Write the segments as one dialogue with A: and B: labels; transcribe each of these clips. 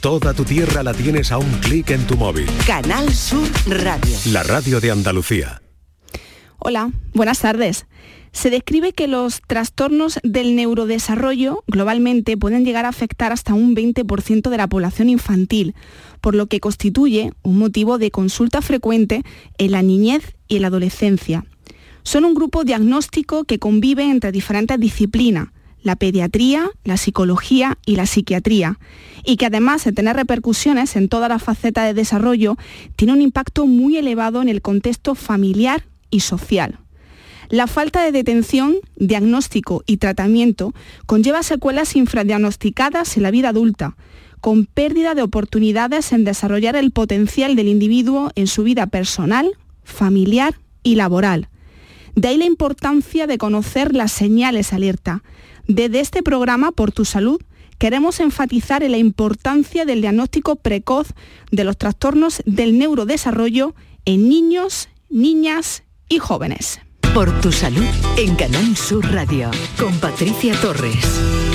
A: Toda tu tierra la tienes a un clic en tu móvil.
B: Canal Sur Radio.
A: La radio de Andalucía.
C: Hola, buenas tardes. Se describe que los trastornos del neurodesarrollo globalmente pueden llegar a afectar hasta un 20% de la población infantil, por lo que constituye un motivo de consulta frecuente en la niñez y en la adolescencia. Son un grupo diagnóstico que convive entre diferentes disciplinas, la pediatría, la psicología y la psiquiatría, y que además de tener repercusiones en toda la faceta de desarrollo, tiene un impacto muy elevado en el contexto familiar y social. La falta de detención, diagnóstico y tratamiento conlleva secuelas infradiagnosticadas en la vida adulta, con pérdida de oportunidades en desarrollar el potencial del individuo en su vida personal, familiar y laboral. De ahí la importancia de conocer las señales alerta, desde este programa Por tu Salud queremos enfatizar en la importancia del diagnóstico precoz de los trastornos del neurodesarrollo en niños, niñas y jóvenes.
B: Por tu salud en Canal Sur Radio con Patricia Torres.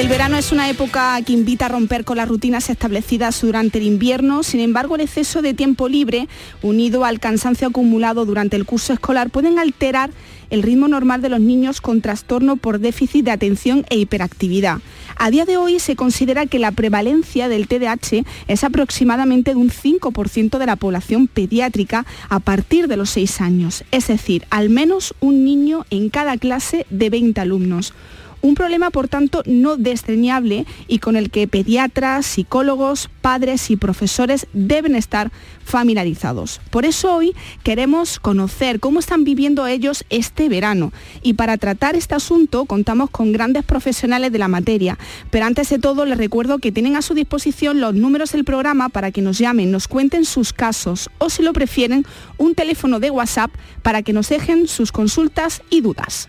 C: El verano es una época que invita a romper con las rutinas establecidas durante el invierno, sin embargo el exceso de tiempo libre, unido al cansancio acumulado durante el curso escolar, pueden alterar el ritmo normal de los niños con trastorno por déficit de atención e hiperactividad. A día de hoy se considera que la prevalencia del TDAH es aproximadamente de un 5% de la población pediátrica a partir de los 6 años, es decir, al menos un niño en cada clase de 20 alumnos. Un problema, por tanto, no desdeñable y con el que pediatras, psicólogos, padres y profesores deben estar familiarizados. Por eso hoy queremos conocer cómo están viviendo ellos este verano y para tratar este asunto contamos con grandes profesionales de la materia. Pero antes de todo les recuerdo que tienen a su disposición los números del programa para que nos llamen, nos cuenten sus casos o si lo prefieren un teléfono de WhatsApp para que nos dejen sus consultas y dudas.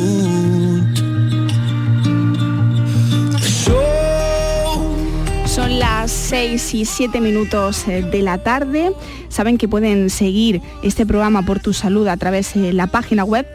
C: 6 y 7 minutos eh, de la tarde. Saben que pueden seguir este programa por tu salud a través de la página web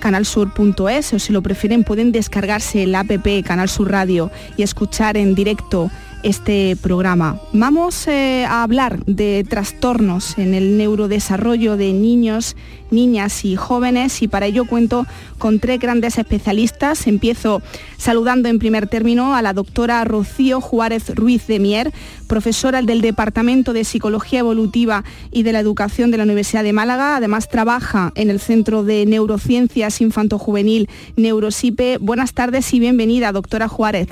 C: canalsur.es o si lo prefieren pueden descargarse el app Canal Sur Radio y escuchar en directo este programa. Vamos eh, a hablar de trastornos en el neurodesarrollo de niños, niñas y jóvenes y para ello cuento con tres grandes especialistas. Empiezo saludando en primer término a la doctora Rocío Juárez Ruiz de Mier, profesora del Departamento de Psicología Evolutiva y de la Educación de la Universidad de Málaga. Además trabaja en el Centro de Neurociencias Infanto-Juvenil Neurosipe. Buenas tardes y bienvenida, doctora Juárez.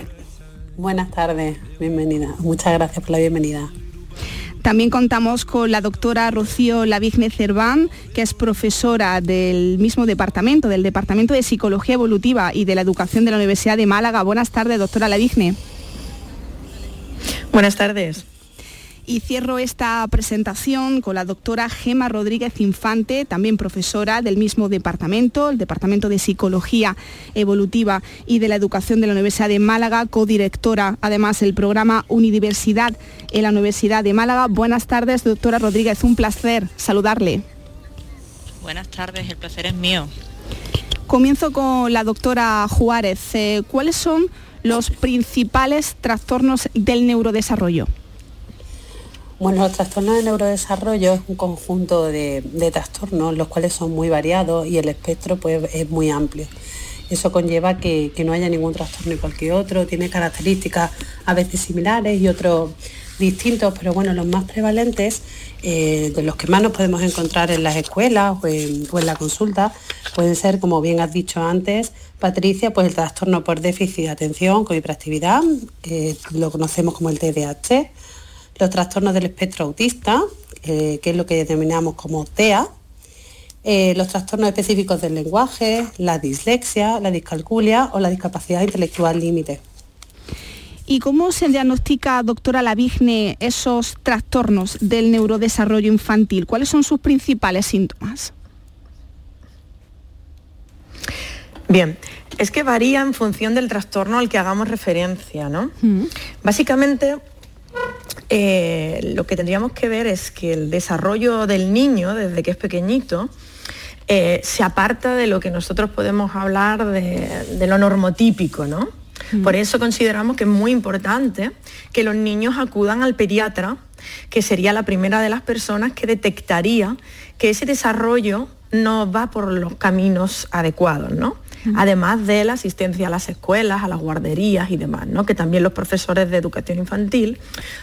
D: Buenas tardes, bienvenida. Muchas gracias por la bienvenida.
C: También contamos con la doctora Rocío Lavigne Cerván, que es profesora del mismo departamento, del Departamento de Psicología Evolutiva y de la Educación de la Universidad de Málaga. Buenas tardes, doctora Lavigne.
E: Buenas tardes.
C: Y cierro esta presentación con la doctora Gema Rodríguez Infante, también profesora del mismo departamento, el Departamento de Psicología Evolutiva y de la Educación de la Universidad de Málaga, codirectora además del programa Unidiversidad en la Universidad de Málaga. Buenas tardes, doctora Rodríguez, un placer saludarle.
E: Buenas tardes, el placer es mío.
C: Comienzo con la doctora Juárez. Eh, ¿Cuáles son los principales trastornos del neurodesarrollo?
D: Bueno, los trastornos de neurodesarrollo es un conjunto de, trastornos, los cuales son muy variados y el espectro pues, es muy amplio. Eso conlleva que, no haya ningún trastorno igual que otro, tiene características a veces similares y otros distintos, pero bueno, los más prevalentes, eh, de los que más nos podemos encontrar en las escuelas o en, la consulta, pueden ser, como bien has dicho antes, Patricia, pues el trastorno por déficit de atención con hiperactividad, que lo conocemos como el TDAH, los trastornos del espectro autista, eh, que es lo que denominamos como TEA, eh, los trastornos específicos del lenguaje, la dislexia, la discalculia o la discapacidad intelectual límite.
C: ¿Y cómo se diagnostica, doctora Lavigne, esos trastornos del neurodesarrollo infantil? ¿Cuáles son sus principales síntomas?
F: Bien, es que varía en función del trastorno al que hagamos referencia, ¿no? Básicamente, eh, lo que tendríamos que ver es que el desarrollo del niño, desde que es pequeñito, eh, se aparta de lo que nosotros podemos hablar de, lo normotípico, ¿no? Mm. Por eso consideramos que es muy importante que los niños acudan al pediatra, que sería la primera de las personas que detectaría que ese desarrollo no va por los caminos adecuados, ¿no? Además de la asistencia a las escuelas, a las guarderías y demás, ¿no? que también los profesores de educación infantil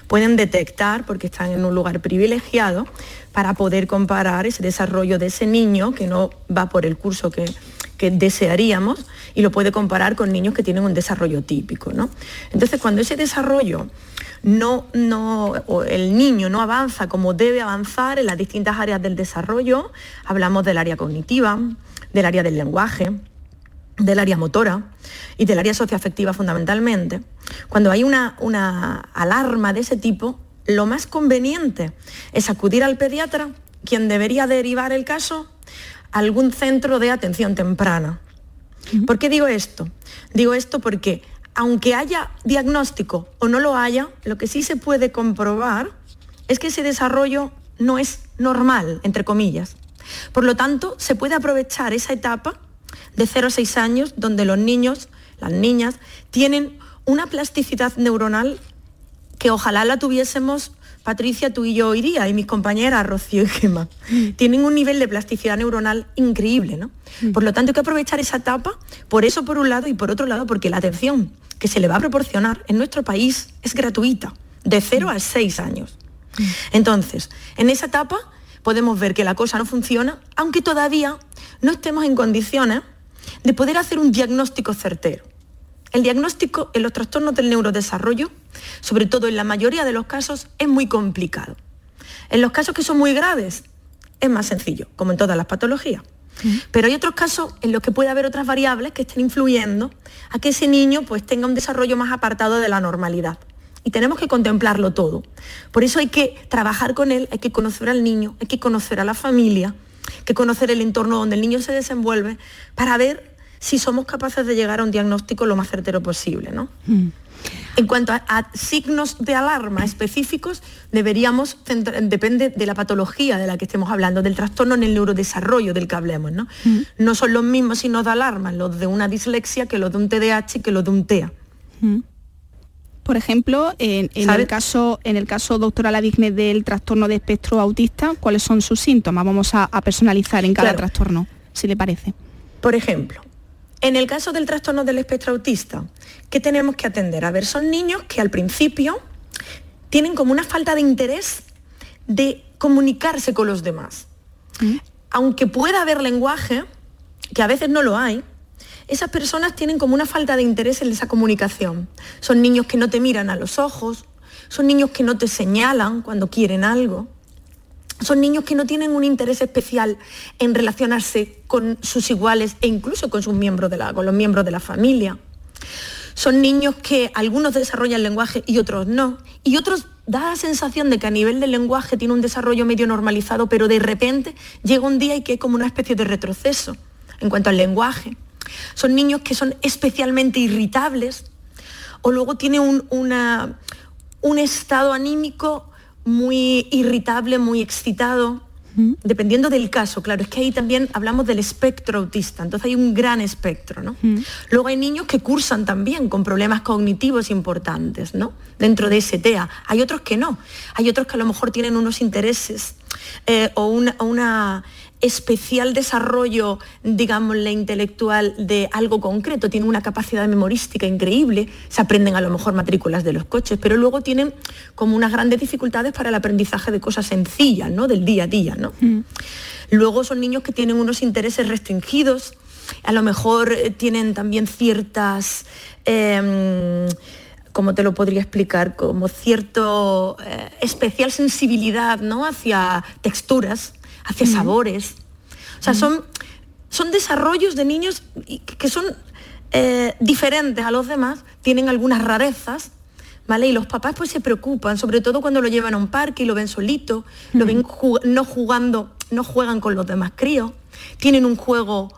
F: pueden detectar, porque están en un lugar privilegiado, para poder comparar ese desarrollo de ese niño que no va por el curso que, desearíamos y lo puede comparar con niños que tienen un desarrollo típico. ¿no? Entonces, cuando ese desarrollo no, no, el niño no avanza como debe avanzar en las distintas áreas del desarrollo, hablamos del área cognitiva, del área del lenguaje, del área motora y del área socioafectiva fundamentalmente, cuando hay una, una alarma de ese tipo, lo más conveniente es acudir al pediatra, quien debería derivar el caso a algún centro de atención temprana. ¿Por qué digo esto? Digo esto porque aunque haya diagnóstico o no lo haya, lo que sí se puede comprobar es que ese desarrollo no es normal, entre comillas. Por lo tanto, se puede aprovechar esa etapa de 0 a 6 años, donde los niños, las niñas, tienen una plasticidad neuronal que ojalá la tuviésemos Patricia, tú y yo hoy día, y mis compañeras Rocío y Gemma, mm. tienen un nivel de plasticidad neuronal increíble, ¿no? Mm. Por lo tanto, hay que aprovechar esa etapa, por eso por un lado y por otro lado, porque la atención que se le va a proporcionar en nuestro país es gratuita, de 0 mm. a 6 años. Entonces, en esa etapa podemos ver que la cosa no funciona, aunque todavía no estemos en condiciones de poder hacer un diagnóstico certero. El diagnóstico en los trastornos del neurodesarrollo, sobre todo en la mayoría de los casos, es muy complicado. En los casos que son muy graves, es más sencillo, como en todas las patologías. Pero hay otros casos en los que puede haber otras variables que estén influyendo a que ese niño pues, tenga un desarrollo más apartado de la normalidad. Y tenemos que contemplarlo todo. Por eso hay que trabajar con él, hay que conocer al niño, hay que conocer a la familia, que conocer el entorno donde el niño se desenvuelve para ver si somos capaces de llegar a un diagnóstico lo más certero posible. ¿no? Mm. En cuanto a, signos de alarma específicos, deberíamos, depende de la patología de la que estemos hablando, del trastorno en el neurodesarrollo del que hablemos. ¿no? Mm. no son los mismos signos de alarma los de una dislexia que los de un TDAH y que los de un TEA. Mm.
C: Por ejemplo, en, el caso, en el caso, doctora Ladigne, del trastorno de espectro autista, ¿cuáles son sus síntomas? Vamos a, personalizar en cada trastorno, si le parece.
F: Por ejemplo, en el caso del trastorno del espectro autista, ¿qué tenemos que atender? A ver, son niños que al principio tienen como una falta de interés de comunicarse con los demás. Mm. Aunque pueda haber lenguaje, que a veces no lo hay, esas personas tienen como una falta de interés en esa comunicación. Son niños que no te miran a los ojos, son niños que no te señalan cuando quieren algo, son niños que no tienen un interés especial en relacionarse con sus iguales e incluso con, sus miembros de la, con los miembros de la familia. Son niños que algunos desarrollan lenguaje y otros no. Y otros da la sensación de que a nivel del lenguaje tiene un desarrollo medio normalizado, pero de repente llega un día y que es como una especie de retroceso en cuanto al lenguaje. Son niños que son especialmente irritables o luego tienen un, un estado anímico muy irritable, muy excitado, dependiendo del caso, claro, es que ahí también hablamos del espectro autista, entonces hay un gran espectro, ¿no? Luego hay niños que cursan también con problemas cognitivos importantes, ¿no? Dentro de ese TEA. Hay otros que no, hay otros que a lo mejor tienen unos intereses eh, o una, especial desarrollo, digámosle, intelectual de algo concreto, tienen una capacidad memorística increíble, se aprenden a lo mejor matrículas de los coches, pero luego tienen como unas grandes dificultades para el aprendizaje de cosas sencillas, ¿no? Del día a día, ¿no? Mm. Luego son niños que tienen unos intereses restringidos, a lo mejor eh, tienen también ciertas... Em, como te lo podría explicar, como cierto eh, especial sensibilidad ¿no? hacia texturas, hacia sabores. O sea, son, son desarrollos de niños que son eh, diferentes a los demás, tienen algunas rarezas, ¿vale? Y los papás pues se preocupan, sobre todo cuando lo llevan a un parque y lo ven solito, lo ven no jugando, no juegan con los demás críos, tienen un juego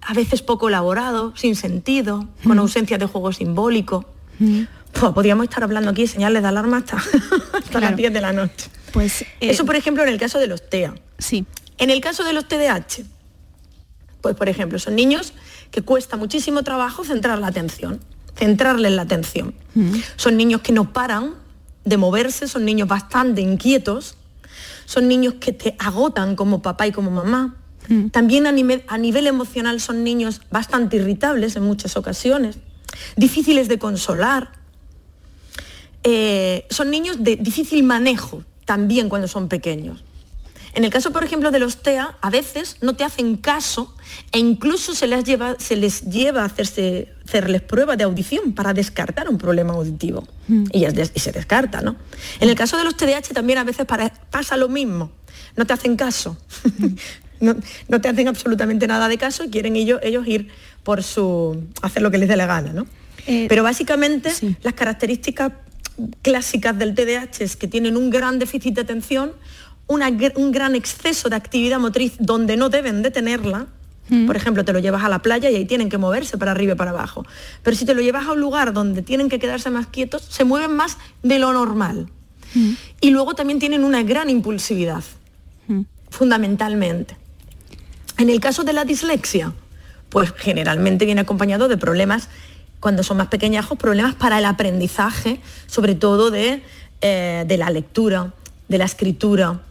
F: a veces poco elaborado, sin sentido, con ausencia de juego simbólico. Pues podríamos estar hablando aquí de señales de alarma hasta, las 10 de la noche. Pues, eh, Eso, por ejemplo, en el caso de los TEA.
C: Sí.
F: En el caso de los TDAH, pues por ejemplo, son niños que cuesta muchísimo trabajo centrar la atención, centrarles la atención. Mm. Son niños que no paran de moverse, son niños bastante inquietos, son niños que te agotan como papá y como mamá. Mm. También a nivel, a nivel emocional son niños bastante irritables en muchas ocasiones, difíciles de consolar. Eh, son niños de difícil manejo también cuando son pequeños. En el caso, por ejemplo, de los TEA, a veces no te hacen caso e incluso se les lleva, se les lleva a hacerse, hacerles pruebas de audición para descartar un problema auditivo. Mm. Y, se descarta, ¿no? En el caso de los TDAH también a veces pasa lo mismo. No te hacen caso. no, te hacen absolutamente nada de caso y quieren ellos, ellos ir por su. hacer lo que les dé la gana, ¿no? Eh, Pero básicamente las características clásicas del TDAH es que tienen un gran déficit de atención, un gran exceso de actividad motriz donde no deben de tenerla. Mm. Por ejemplo, te lo llevas a la playa y ahí tienen que moverse para arriba y para abajo. Pero si te lo llevas a un lugar donde tienen que quedarse más quietos, se mueven más de lo normal. Mm. Y luego también tienen una gran impulsividad, mm. fundamentalmente. En el caso de la dislexia, pues generalmente viene acompañado de problemas, cuando son más pequeñajos, problemas para el aprendizaje, sobre todo de, eh, de la lectura, de la escritura,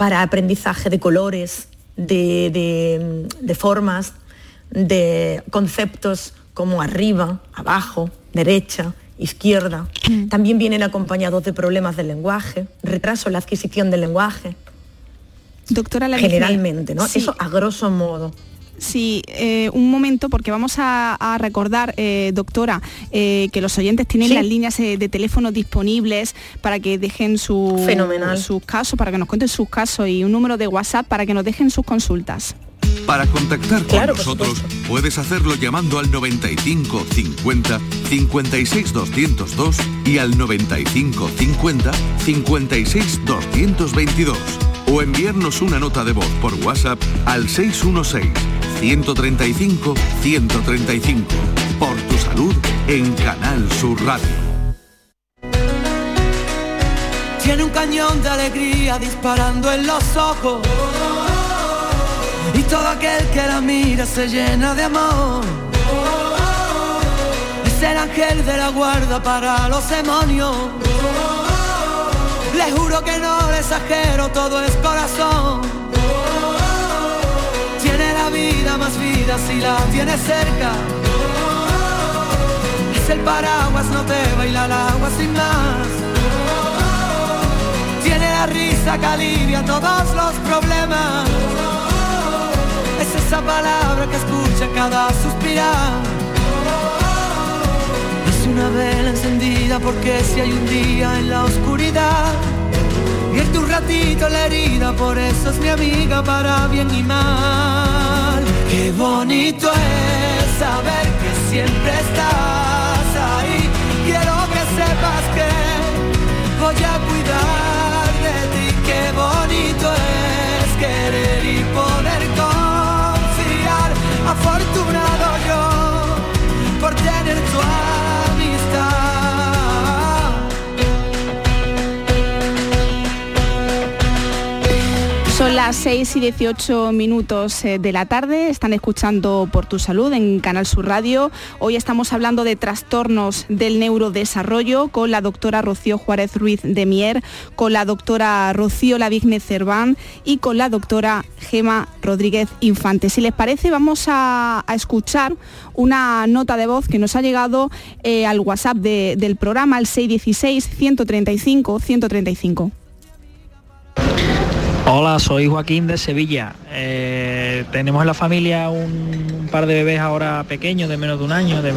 F: para aprendizaje de colores, de, formas, de conceptos como arriba, abajo, derecha, izquierda. Mm. También vienen acompañados de problemas del lenguaje, retraso en la adquisición del lenguaje.
C: Doctora
F: Generalmente, ¿no? Eso a grosso modo.
C: Sí, eh, un momento, porque vamos a, recordar, eh, doctora, eh, que los oyentes tienen las líneas de teléfono disponibles para que dejen su, sus casos, para que nos cuenten sus casos y un número de WhatsApp para que nos dejen sus consultas.
A: Para contactar con nosotros puedes hacerlo llamando al 95 50 56 202 y al 95 50 56 222 o enviarnos una nota de voz por WhatsApp al 616 135 135. Por tu salud en Canal Sur Radio.
G: Tiene un cañón de alegría disparando en los ojos. Y todo aquel que la mira se llena de amor. Es el ángel de la guarda para los demonios. Le juro que no le exagero, todo es corazón vida más vida si la tienes cerca. Es el paraguas, no te baila el agua sin más. Tiene la risa que alivia todos los problemas. Es esa palabra que escucha cada suspirar. Es una vela encendida porque si hay un día en la oscuridad Vierte un ratito la herida, por eso es mi amiga para bien y mal. Qué bonito es saber que siempre estás ahí. Quiero que sepas que voy a cuidar de ti. Qué bonito es querer y poder. Afortunado yo por tener tu
C: Las 6 y 18 minutos eh, de la tarde. Están escuchando Por tu Salud en Canal Sur Radio. Hoy estamos hablando de trastornos del neurodesarrollo con la doctora Rocío Juárez Ruiz de Mier, con la doctora Rocío Lavigne Cerván y con la doctora Gema Rodríguez Infante. Si les parece, vamos a, escuchar una nota de voz que nos ha llegado eh, al WhatsApp del programa, el 616-135-135.
H: Hola, soy Joaquín de Sevilla. Eh, tenemos en la familia un, par de bebés ahora pequeños, de menos de un año, de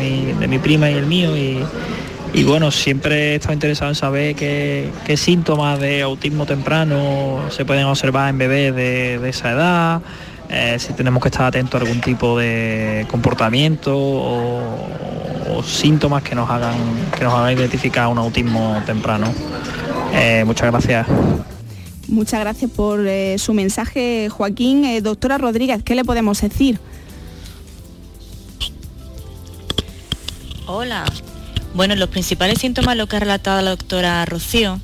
H: mi, prima y el mío. Y, bueno, siempre he estado interesado en saber qué, síntomas de autismo temprano se pueden observar en bebés de, esa edad, eh, si tenemos que estar atentos a algún tipo de comportamiento o, síntomas que nos hagan que nos hagan identificar un autismo temprano. Eh, muchas gracias.
C: Muchas gracias por eh, su mensaje, Joaquín. Eh, doctora Rodríguez, ¿qué le podemos decir?
E: Hola. Bueno, los principales síntomas, lo que ha relatado la doctora Rocío,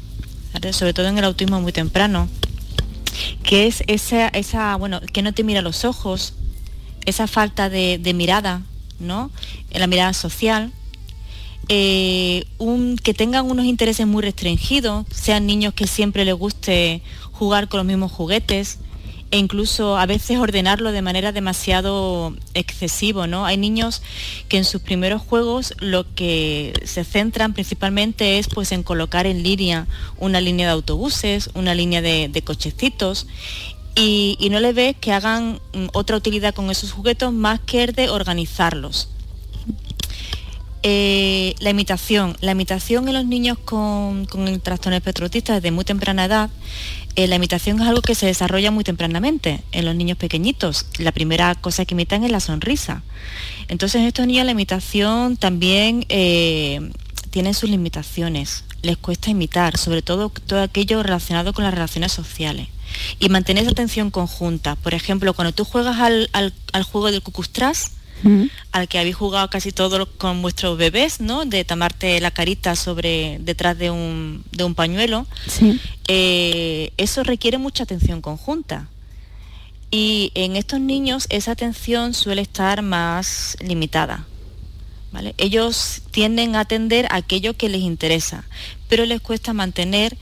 E: sobre todo en el autismo muy temprano, que es esa, esa, bueno, que no te mira los ojos, esa falta de, de mirada, ¿no? En la mirada social, eh, que tengan unos intereses muy restringidos, sean niños que siempre les guste jugar con los mismos juguetes e incluso a veces ordenarlo de manera demasiado excesivo, ¿no? Hay niños que en sus primeros juegos lo que se centran principalmente es pues en colocar en línea una línea de autobuses, una línea de, cochecitos y, no le ves que hagan mm, otra utilidad con esos juguetes más que el de organizarlos. Eh, la imitación. La imitación en los niños con, el trastorno desde muy temprana edad, eh, la imitación es algo que se desarrolla muy tempranamente en los niños pequeñitos. La primera cosa que imitan es la sonrisa. Entonces estos niños la imitación también eh, tienen sus limitaciones. Les cuesta imitar, sobre todo todo aquello relacionado con las relaciones sociales. Y mantener esa atención conjunta. Por ejemplo, cuando tú juegas al, al juego del cucustrás, al que habéis jugado casi todos con vuestros bebés, ¿no? De tomarte la carita sobre detrás de un, pañuelo. Eh, eso requiere mucha atención conjunta. Y en estos niños esa atención suele estar más limitada. Ellos tienden a atender a aquello que les interesa, pero les cuesta mantener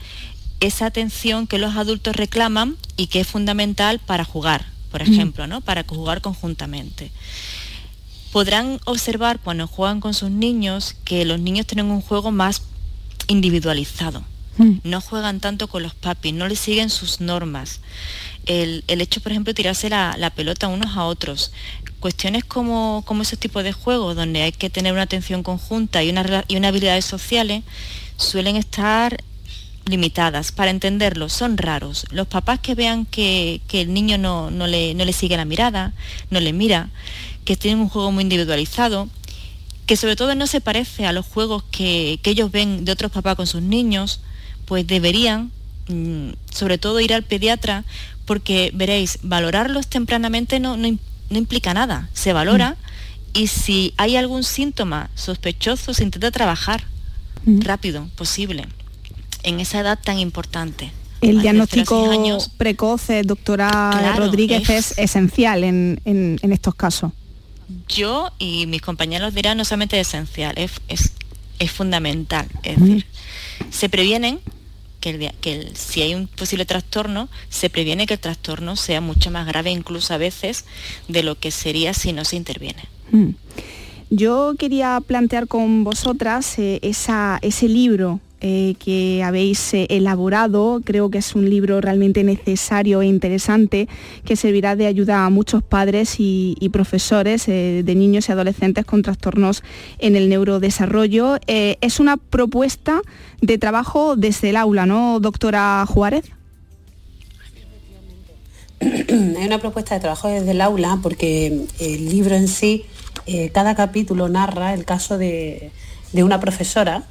E: esa atención que los adultos reclaman y que es fundamental para jugar, por ejemplo, ¿no? para jugar conjuntamente podrán observar cuando juegan con sus niños que los niños tienen un juego más individualizado. Mm. No juegan tanto con los papis, no les siguen sus normas. El, hecho, por ejemplo, de tirarse la, pelota unos a otros. Cuestiones como, como esos tipos de juegos, donde hay que tener una atención conjunta y una, y una habilidades sociales, suelen estar limitadas. Para entenderlo, son raros. Los papás que vean que, el niño no, no, le, no le sigue la mirada, no le mira, que tienen un juego muy individualizado, que sobre todo no se parece a los juegos que, ellos ven de otros papás con sus niños, pues deberían, mm, sobre todo, ir al pediatra, porque veréis, valorarlos tempranamente no, no, implica nada, se valora mm. y si hay algún síntoma sospechoso se intenta trabajar mm. rápido, posible, en esa edad tan importante.
C: El diagnóstico precoz, doctora Rodríguez, es, esencial en, estos casos
E: yo y mis compañeros dirán no solamente es esencial, es, es, fundamental. Es decir, se previenen que, que si hay un posible trastorno, se previene que el trastorno sea mucho más grave, incluso a veces, de lo que sería si no se interviene. Mm.
C: Yo quería plantear con vosotras eh, esa, ese libro eh, que habéis eh, elaborado. Creo que es un libro realmente necesario e interesante que servirá de ayuda a muchos padres y, profesores eh, de niños y adolescentes con trastornos en el neurodesarrollo. es una propuesta de trabajo desde el aula, ¿no, doctora Juárez?
D: Hay una propuesta de trabajo desde el aula porque el libro en sí, cada capítulo narra el caso de, de una profesora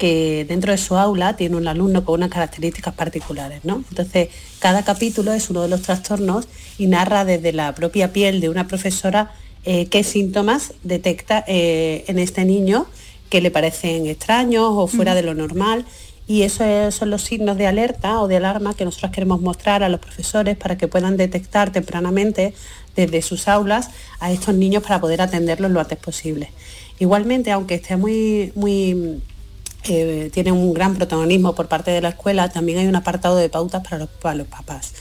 D: que dentro de su aula tiene un alumno con unas características particulares. ¿no? Entonces, cada capítulo es uno de los trastornos y narra desde la propia piel de una profesora eh, qué síntomas detecta eh, en este niño que le parecen extraños o fuera de lo normal y esos son los signos de alerta o de alarma que nosotros queremos mostrar a los profesores para que puedan detectar tempranamente desde sus aulas a estos niños para poder atenderlos lo antes posible. Igualmente, aunque esté muy, muy eh, tiene un gran protagonismo por parte de la escuela, también hay un apartado de pautas para los, papás,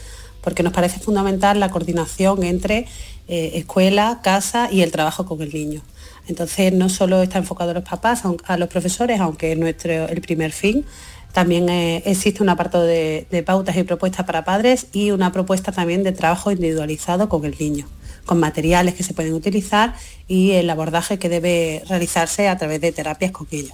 D: porque nos parece fundamental la coordinación entre eh, escuela, casa y el trabajo con el niño. Entonces no solo está enfocado a los papás, a los profesores, aunque es nuestro el primer fin, también eh, existe un apartado de, pautas y propuestas para padres y una propuesta también de trabajo individualizado con el niño, con materiales que se pueden utilizar y el abordaje que debe realizarse a través de terapias con ellos.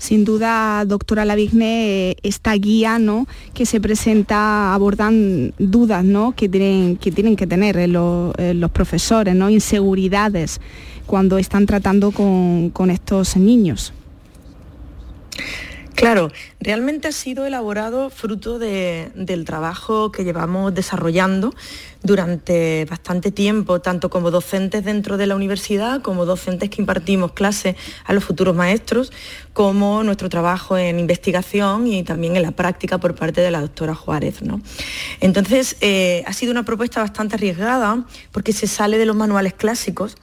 C: Sin duda, doctora Lavigne, eh, esta guía ¿no? que se presenta abordan dudas ¿no? que, tienen, que tienen que tener eh, los, profesores, ¿no? inseguridades cuando están tratando con estos niños.
F: Claro, realmente ha sido elaborado fruto del trabajo que llevamos desarrollando durante bastante tiempo, tanto como docentes dentro de la universidad, como docentes que impartimos clases a los futuros maestros, como nuestro trabajo en investigación y también en la práctica por parte de la doctora Juárez. ¿no? Entonces, eh, ha sido una propuesta bastante arriesgada porque se sale de los manuales clásicos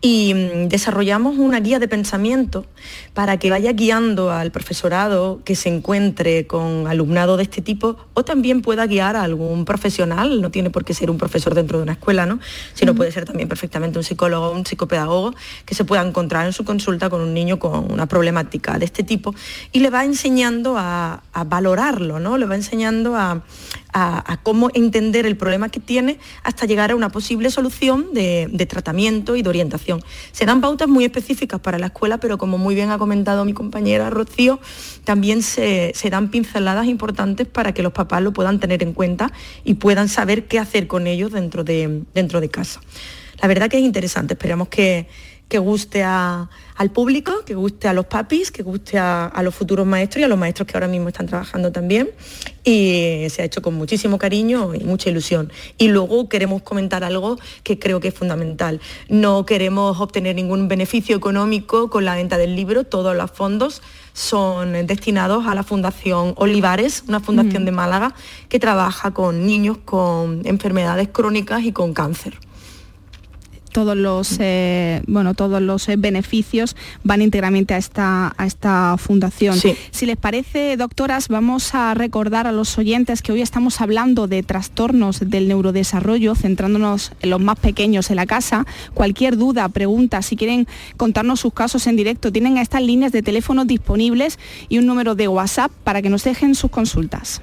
F: y mm, desarrollamos una guía de pensamiento para que vaya guiando al profesorado que se encuentre con alumnado de este tipo o también pueda guiar a algún profesional, no tiene por qué ser un profesor dentro de una escuela, ¿no? sino puede ser también perfectamente un psicólogo un psicopedagogo que se pueda encontrar en su consulta con un niño con una problemática de este tipo y le va enseñando a, valorarlo, ¿no? le va enseñando a, cómo entender el problema que tiene hasta llegar a una posible solución de, tratamiento y de orientación. Se dan pautas muy específicas para la escuela, pero como muy bien ha comentado mi compañera Rocío, también se, se dan pinceladas importantes para que los papás lo puedan tener en cuenta y puedan saber qué hacer con ellos dentro de, dentro de casa. La verdad que es interesante, esperamos que, que guste al público, que guste a los papis, que guste a, los futuros maestros y a los maestros que ahora mismo están trabajando también. Y se ha hecho con muchísimo cariño y mucha ilusión. Y luego queremos comentar algo que creo que es fundamental. No queremos obtener ningún beneficio económico con la venta del libro, todos los fondos son destinados a la Fundación Olivares, una fundación de Málaga que trabaja con niños con enfermedades crónicas y con cáncer
C: todos los eh, bueno todos los eh, beneficios van íntegramente a esta a esta fundación. Si les parece doctoras vamos a recordar a los oyentes que hoy estamos hablando de trastornos del neurodesarrollo centrándonos en los más pequeños en la casa. Cualquier duda pregunta si quieren contarnos sus casos en directo tienen estas líneas de teléfono disponibles y un número de WhatsApp para que nos dejen sus consultas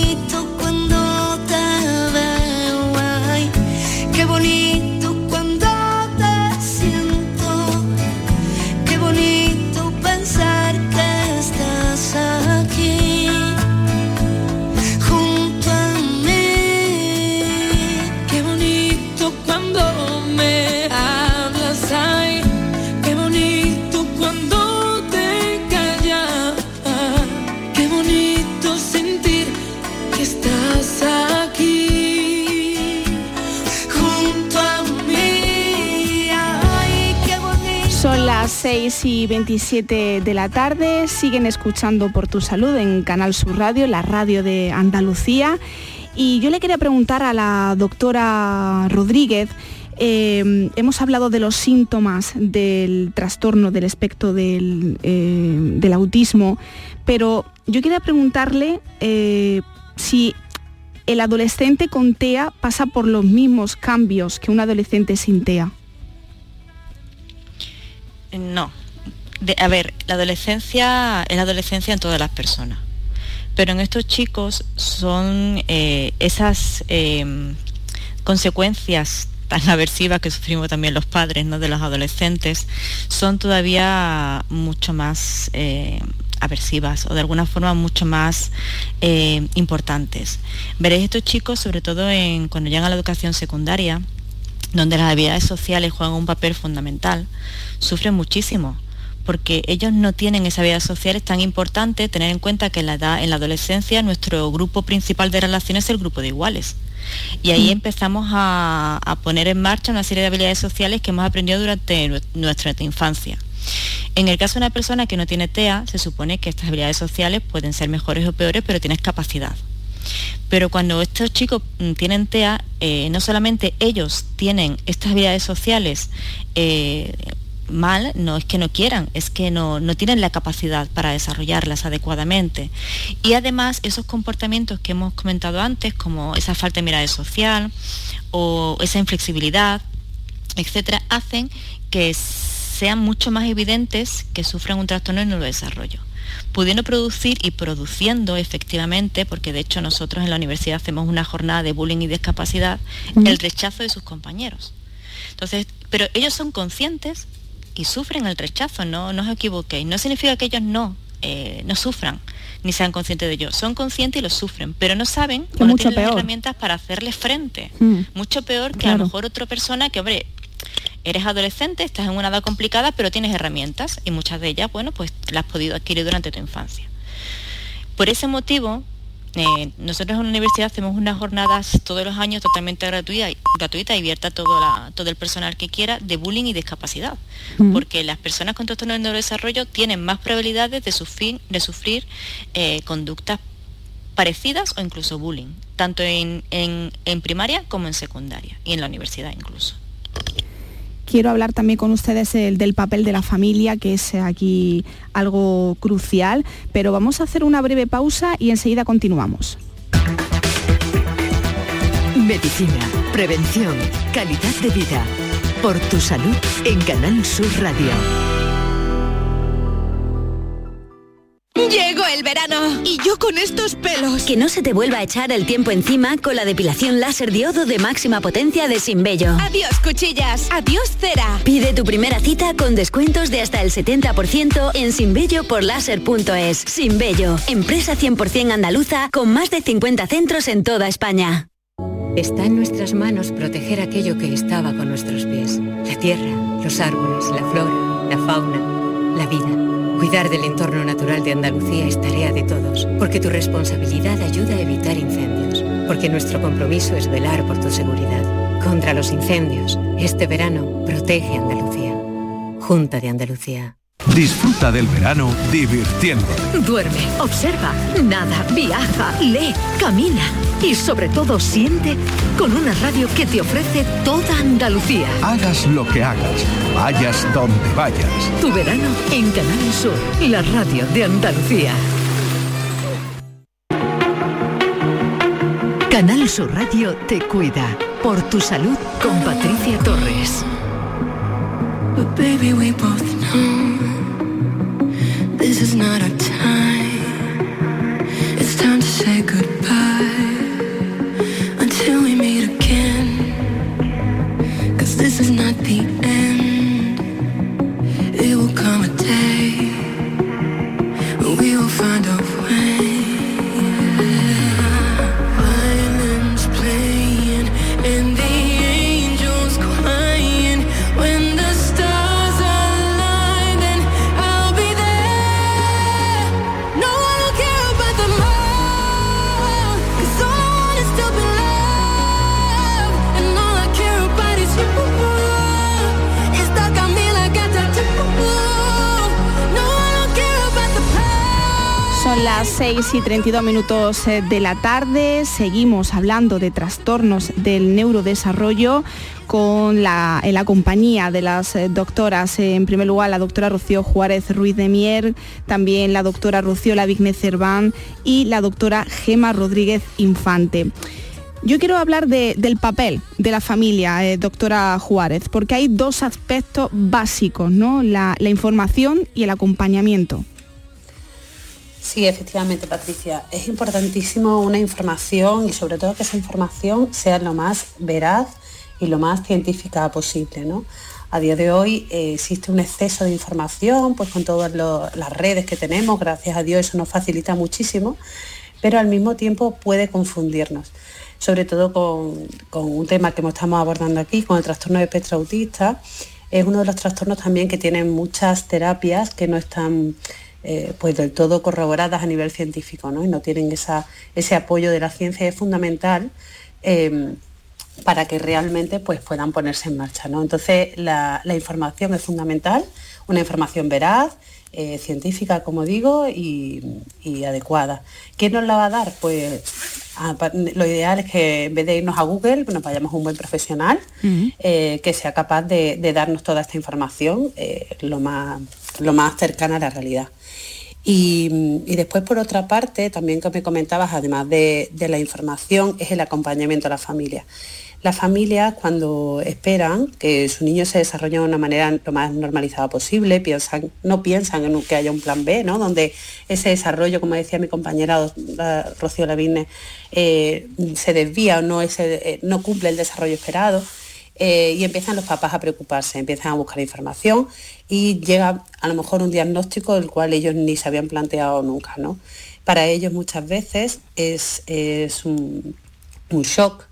C: y 27 de la tarde. Siguen escuchando por tu salud en Canal Sur Radio, la radio de Andalucía. Y yo le quería preguntar a la doctora Rodríguez, eh, hemos hablado de los síntomas del trastorno del espectro del, eh, del autismo, pero yo quería preguntarle eh, si el adolescente con TEA pasa por los mismos cambios que un adolescente sin TEA.
E: No, a ver, la adolescencia es la adolescencia en todas las personas. Pero en estos chicos son eh, esas em, consecuencias tan aversivas que sufrimos también los padres ¿no? de los adolescentes, son todavía mucho más eh, aversivas o de alguna forma mucho más eh, importantes. Veréis estos chicos, sobre todo en, cuando llegan a la educación secundaria, donde las habilidades sociales juegan un papel fundamental, sufren muchísimo porque ellos no tienen esa vida social tan importante tener en cuenta que en la edad, en la adolescencia, nuestro grupo principal de relaciones es el grupo de iguales. Y ahí empezamos a, a, poner en marcha una serie de habilidades sociales que hemos aprendido durante nuestra infancia. En el caso de una persona que no tiene TEA, se supone que estas habilidades sociales pueden ser mejores o peores, pero tienes capacidad. Pero cuando estos chicos mm, tienen TEA, eh, no solamente ellos tienen estas habilidades sociales eh, mal, no es que no quieran, es que no, tienen la capacidad para desarrollarlas adecuadamente. Y además esos comportamientos que hemos comentado antes, como esa falta de mirada social o esa inflexibilidad, etcétera, hacen que sean mucho más evidentes que sufran un trastorno en el desarrollo pudiendo producir y produciendo efectivamente, porque de hecho nosotros en la universidad hacemos una jornada de bullying y discapacidad, el rechazo de sus compañeros. Entonces, pero ellos son conscientes y sufren el rechazo, no, no os equivoquéis. No significa que ellos no, eh, no sufran ni sean conscientes de ello. Son conscientes y lo sufren, pero no saben o no tienen herramientas para hacerles frente. Mm. Mucho peor que a lo mejor otra persona que, hombre, eres adolescente, estás en una edad complicada, pero tienes herramientas y muchas de ellas, bueno, pues las has podido adquirir durante tu infancia. Por ese motivo, eh, nosotros en la universidad hacemos unas jornadas todos los años totalmente gratuitas gratuita y abierta a todo, todo el personal que quiera de bullying y discapacidad. Porque las personas con trastorno de neurodesarrollo tienen más probabilidades de sufrir, de sufrir eh, conductas parecidas o incluso bullying, tanto en primaria como en secundaria y en la universidad incluso
C: quiero hablar también con ustedes del papel de la familia, que es aquí algo crucial, pero vamos a hacer una breve pausa y enseguida continuamos.
I: Medicina, prevención, calidad de vida. Por tu salud en Canal Sur Radio.
J: Llegó el verano y yo con estos pelos.
K: Que no se te vuelva a echar el tiempo encima con la depilación láser diodo de máxima potencia de Sinbello.
J: Adiós cuchillas, adiós cera.
K: Pide tu primera cita con descuentos de hasta el 70% en sinbello por láser.es. Sinbello, empresa 100% andaluza con más de 50 centros en toda España.
L: Está en nuestras manos proteger aquello que estaba con nuestros pies. La tierra, los árboles, la flora, la fauna, la vida. Cuidar del entorno natural de Andalucía es tarea de todos, porque tu responsabilidad ayuda a evitar incendios, porque nuestro compromiso es velar por tu seguridad. Contra los incendios, este verano protege Andalucía. Junta de Andalucía.
M: Disfruta del verano divirtiéndote.
I: Duerme, observa, nada, viaja, lee, camina y sobre todo siente con una radio que te ofrece toda Andalucía.
M: Hagas lo que hagas, vayas donde vayas.
I: Tu verano en Canal Sur, la radio de Andalucía. Canal Sur Radio te cuida. Por tu salud con Patricia Torres. This is not our time. It's time to say goodbye Until we meet again. Cause this is not the end.
C: 6 y 32 minutos eh, de la tarde. Seguimos hablando de trastornos del neurodesarrollo con la, en compañía de las eh, doctoras, en primer lugar la doctora Rocío Juárez Ruiz de Mier, también la doctora Rocío Lavigne Cerván y la doctora Gema Rodríguez Infante. Yo quiero hablar del papel de la familia, eh, doctora Juárez, porque hay dos aspectos básicos, ¿no? la información y el acompañamiento.
D: Sí, efectivamente, Patricia. Es importantísimo una información y sobre todo que esa información sea lo más veraz y lo más científica posible. ¿no? A día de hoy eh, existe un exceso de información, pues con todas las redes que tenemos, gracias a Dios eso nos facilita muchísimo, pero al mismo tiempo puede confundirnos. sobre todo con, un tema que estamos abordando aquí, con el trastorno de espectro autista. Es uno de los trastornos también que tienen muchas terapias que no están eh, pues del todo corroboradas a nivel científico ¿no? y no tienen ese apoyo de la ciencia es fundamental em, para que realmente pues, puedan ponerse en marcha. ¿no? Entonces la, información es fundamental, una información veraz, eh, científica, como digo, y, adecuada. ¿Quién nos la va a dar? Pues lo ideal es que en vez de irnos a Google, nos vayamos a un buen profesional eh, que sea capaz de, darnos toda esta información lo, más, lo más cercana a la realidad. Y, después, por otra parte, también que me comentabas, además de, la información, es el acompañamiento a la familia. Las familias, cuando esperan que su niño se desarrolle de una manera lo más normalizada posible, piensan, no piensan en que haya un plan B, ¿no? donde ese desarrollo, como decía mi compañera Rocío Lavigne, eh, se desvía o no, eh, no cumple el desarrollo esperado. Eh, y empiezan los papás a preocuparse, empiezan a buscar información y llega a lo mejor un diagnóstico del cual ellos ni se habían planteado nunca. ¿no? Para ellos muchas veces es, un, shock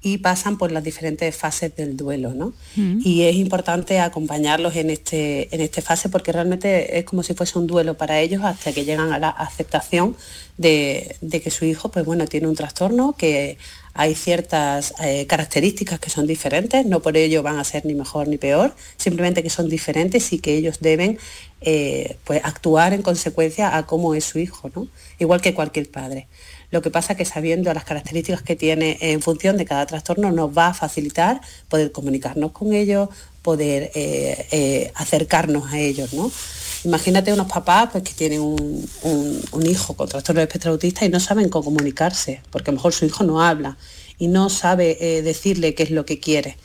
D: y pasan por las diferentes fases del duelo. ¿no? Mm. Y es importante acompañarlos en este, en esta fase porque realmente es como si fuese un duelo para ellos hasta que llegan a la aceptación de, de que su hijo pues, bueno, tiene un trastorno que hay ciertas eh, características que son diferentes, no por ello van a ser ni mejor ni peor, simplemente que son diferentes y que ellos deben eh, pues, actuar en consecuencia a cómo es su hijo, ¿no? igual que cualquier padre. Lo que pasa es que sabiendo las características que tiene en función de cada trastorno nos va a facilitar poder comunicarnos con ellos, poder eh, acercarnos a ellos. ¿no? Imagínate unos papás pues, que tienen un, hijo con trastorno de espectro autista y no saben cómo comunicarse, porque a lo mejor su hijo no habla y no sabe eh, decirle qué es lo que quiere.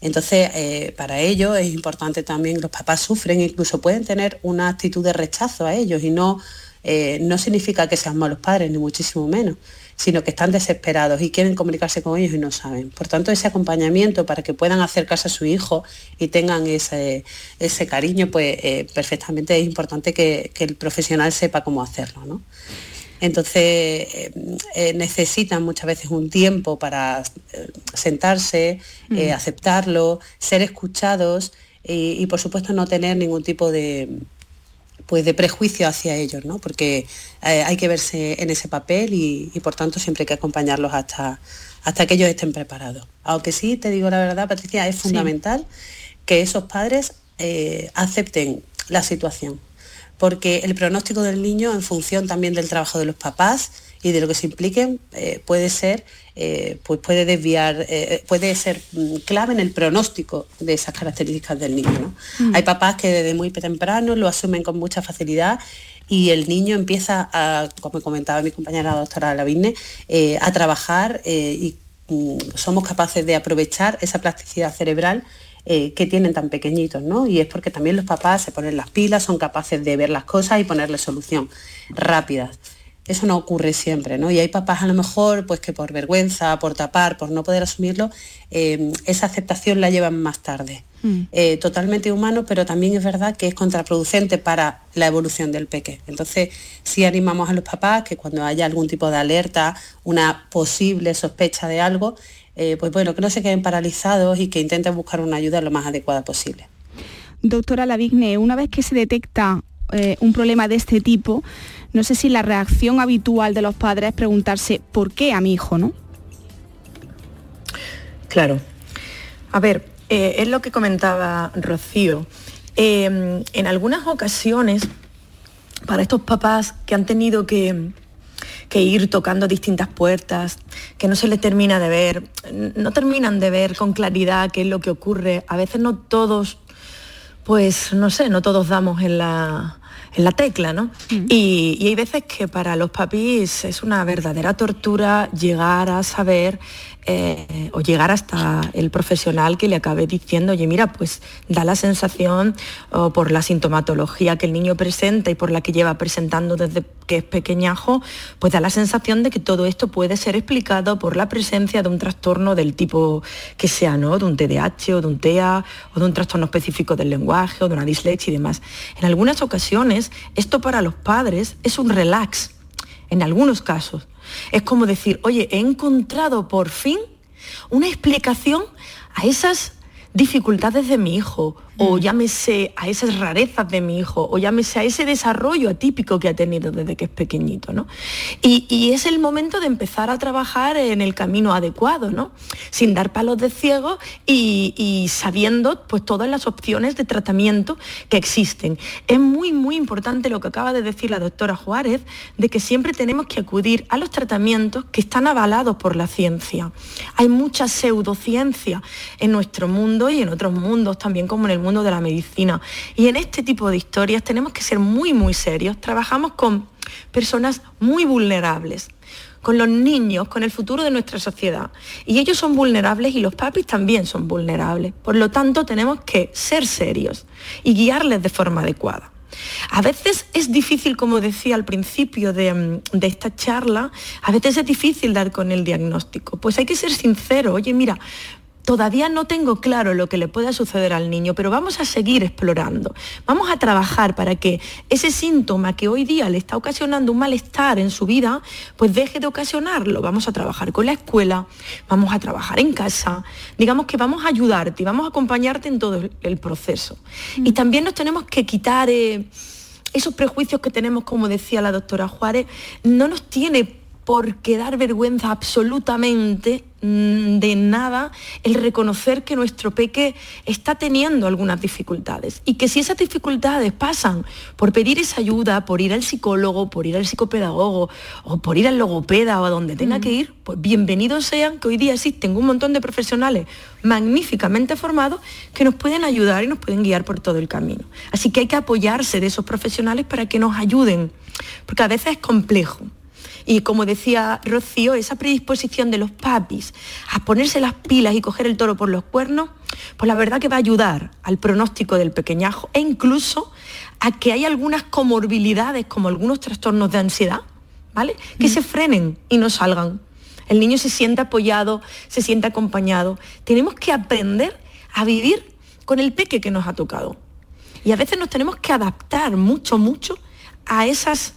D: Entonces, eh, para ello es importante también, los papás sufren, incluso pueden tener una actitud de rechazo a ellos y no, eh, no significa que sean malos padres, ni muchísimo menos sino que están desesperados y quieren comunicarse con ellos y no saben. Por tanto, ese acompañamiento para que puedan acercarse a su hijo y tengan ese, ese cariño, pues eh, perfectamente es importante que, el profesional sepa cómo hacerlo. Entonces eh, eh, necesitan muchas veces un tiempo para sentarse, mm. aceptarlo, ser escuchados y, por supuesto no tener ningún tipo de, pues de prejuicio hacia ellos, ¿no? Porque eh, hay que verse en ese papel y, por tanto siempre hay que acompañarlos hasta, hasta que ellos estén preparados. Aunque sí, te digo la verdad, Patricia, es fundamental que esos padres eh, acepten la situación, porque el pronóstico del niño, en función también del trabajo de los papás, y de lo que se impliquen eh, puede ser, eh, pues puede desviar, eh, puede ser mm, clave en el pronóstico de esas características del niño. Mm. Hay papás que desde muy temprano lo asumen con mucha facilidad y el niño empieza a, como comentaba mi compañera la doctora Lavigne, a trabajar y mm, somos capaces de aprovechar esa plasticidad cerebral que tienen tan pequeñitos, ¿no? Y es porque también los papás se ponen las pilas, son capaces de ver las cosas y ponerle solución rápidas eso no ocurre siempre, ¿no? Y hay papás a lo mejor, pues que por vergüenza, por tapar, por no poder asumirlo, eh, esa aceptación la llevan más tarde. Mm. Eh, totalmente humano, pero también es verdad que es contraproducente para la evolución del peque. Entonces, sí animamos a los papás que cuando haya algún tipo de alerta, una posible sospecha de algo, eh, pues bueno, que no se queden paralizados y que intenten buscar una ayuda lo más adecuada posible.
C: Doctora Lavigne, una vez que se detecta un problema de este tipo, no sé si la reacción habitual de los padres es preguntarse por qué a mi hijo, ¿no?
F: Claro. A ver, eh, es lo que comentaba Rocío. Em, en algunas ocasiones, para estos papás que han tenido que, que ir tocando distintas puertas, que no se les termina de ver, no terminan de ver con claridad qué es lo que ocurre. A veces no todos, pues no sé, no todos damos en la, en la tecla, ¿no? y, hay veces que para los papis es una verdadera tortura llegar a saber eh, o llegar hasta el profesional que le acabe diciendo, oye, mira, pues da la sensación, o por la sintomatología que el niño presenta y por la que lleva presentando desde que es pequeñajo, pues da la sensación de que todo esto puede ser explicado por la presencia de un trastorno del tipo que sea, ¿no? De un TDAH o de un TEA o de un trastorno específico del lenguaje o de una dislexia y demás. En algunas ocasiones, esto para los padres es un relax, en algunos casos Es como decir, oye, he encontrado por fin una explicación a esas dificultades de mi hijo, o llámese a esas rarezas de mi hijo, o llámese a ese desarrollo atípico que ha tenido desde que es pequeñito, ¿no? Y, es el momento de empezar a trabajar en el camino adecuado, ¿no? Sin dar palos de ciego y, y sabiendo pues todas las opciones de tratamiento que existen. Es muy, muy importante lo que acaba de decir la doctora Juárez, de que siempre tenemos que acudir a los tratamientos que están avalados por la ciencia. Hay mucha pseudociencia en nuestro mundo y en otros mundos también como en el mundo de la medicina. Y en este tipo de historias tenemos que ser muy, muy serios. Trabajamos con personas muy vulnerables con los niños, con el futuro de nuestra sociedad. Y ellos son vulnerables y los papis también son vulnerables. Por lo tanto, tenemos que ser serios y guiarles de forma adecuada. A veces es difícil, como decía al principio de, de, esta charla, a veces es difícil dar con el diagnóstico. Pues hay que ser sincero, oye, mira, Todavía no tengo claro lo que le pueda suceder al niño, pero vamos a seguir explorando. Vamos a trabajar para que ese síntoma que hoy día le está ocasionando un malestar en su vida, pues deje de ocasionarlo. Vamos a trabajar con la escuela, vamos a trabajar en casa. Digamos que vamos a ayudarte y vamos a acompañarte en todo el proceso. Y mm. también nos tenemos que quitar eh, esos prejuicios que tenemos, como decía la doctora Juárez, no nos tiene por qué dar vergüenza absolutamente mm, de nada el reconocer que nuestro peque está teniendo algunas dificultades y que si esas dificultades pasan por pedir esa ayuda, por ir al psicólogo, por ir al psicopedagogo o por ir al logopeda o a donde tenga que ir, pues bienvenidos sean que hoy día existen un montón de profesionales magníficamente formados que nos pueden ayudar y nos pueden guiar por todo el camino. Así que hay que apoyarse de esos profesionales para que nos ayuden, porque a veces es complejo. Y como decía Rocío, esa predisposición de los papis a ponerse las pilas y coger el toro por los cuernos, pues la verdad que va a ayudar al pronóstico del pequeñajo e incluso a que hay algunas comorbilidades como algunos trastornos de ansiedad, ¿vale? Que se frenen y no salgan. El niño se siente apoyado, se siente acompañado. Tenemos que aprender a vivir con el peque que nos ha tocado. Y a veces nos tenemos que adaptar mucho, mucho a esas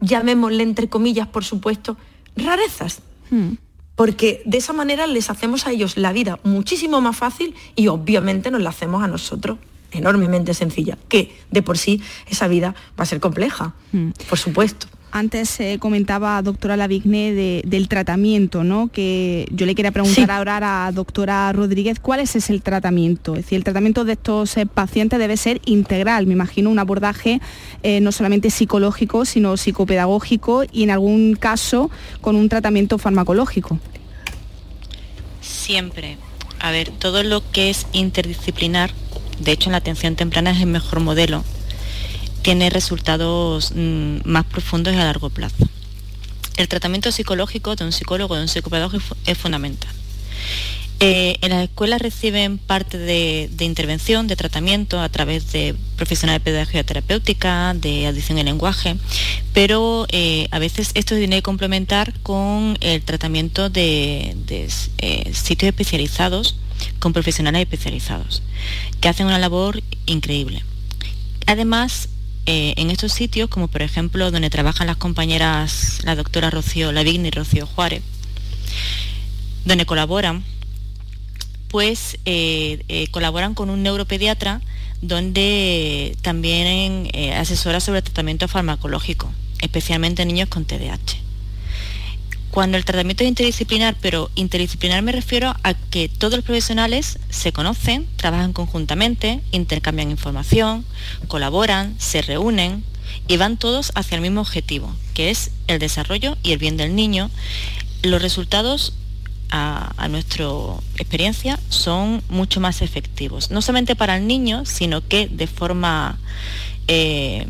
F: llamémosle entre comillas, por supuesto, rarezas. Hmm. Porque de esa manera les hacemos a ellos la vida muchísimo más fácil y obviamente nos la hacemos a nosotros enormemente sencilla, que de por sí esa vida va a ser compleja, hmm. por supuesto.
C: Antes se comentaba, doctora Lavigné, del tratamiento, ¿no? Que yo le quería preguntar ahora a doctora Rodríguez, ¿cuál es ese el tratamiento? Es decir, el tratamiento de estos eh, pacientes debe ser integral, me imagino un abordaje eh, no solamente psicológico, sino psicopedagógico y en algún caso con un tratamiento farmacológico.
E: Siempre. A ver, todo lo que es interdisciplinar, de hecho en la atención temprana es el mejor modelo tiene resultados mm, más profundos y a largo plazo. El tratamiento psicológico de un psicólogo, de un psicopedagogo es fundamental. Eh, en las escuelas reciben parte de, intervención, de tratamiento a través de profesionales de pedagogía terapéutica, de audición y lenguaje, pero eh, a veces esto tiene que complementar con el tratamiento de, eh, sitios especializados, con profesionales especializados, que hacen una labor increíble. Además, eh, en estos sitios, como por ejemplo donde trabajan las compañeras, la doctora Rocío Lavigny y Rocío Juárez, donde colaboran, pues eh, eh, colaboran con un neuropediatra donde también asesora sobre tratamiento farmacológico, especialmente en niños con TDAH cuando el tratamiento es interdisciplinar, pero interdisciplinar me refiero a que todos los profesionales se conocen, trabajan conjuntamente, intercambian información, colaboran, se reúnen y van todos hacia el mismo objetivo, que es el desarrollo y el bien del niño. Los resultados a, nuestra experiencia son mucho más efectivos, no solamente para el niño, sino que de forma eh,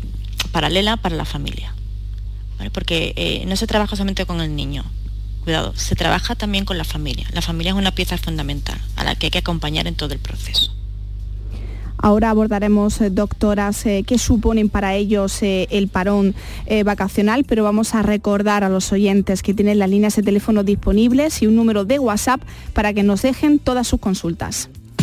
E: paralela para la familia. Porque eh, no se trabaja solamente con el niño, cuidado, se trabaja también con la familia. La familia es una pieza fundamental a la que hay que acompañar en todo el proceso.
C: Ahora abordaremos, eh, doctoras, eh, qué suponen para ellos el parón vacacional, pero vamos a recordar a los oyentes que tienen las líneas de teléfono disponibles y un número de WhatsApp para que nos dejen todas sus consultas.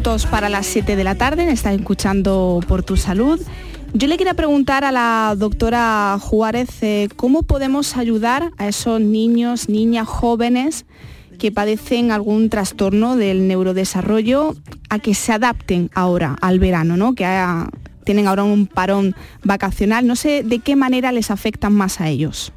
C: Minutos para las 7 de la tarde, está escuchando por tu salud. Yo le quería preguntar a la doctora Juárez eh, cómo podemos ayudar a esos niños, niñas, jóvenes que padecen algún trastorno del neurodesarrollo a que se adapten ahora al verano, ¿no? que tienen ahora un parón vacacional. No sé de qué manera les afectan más a ellos.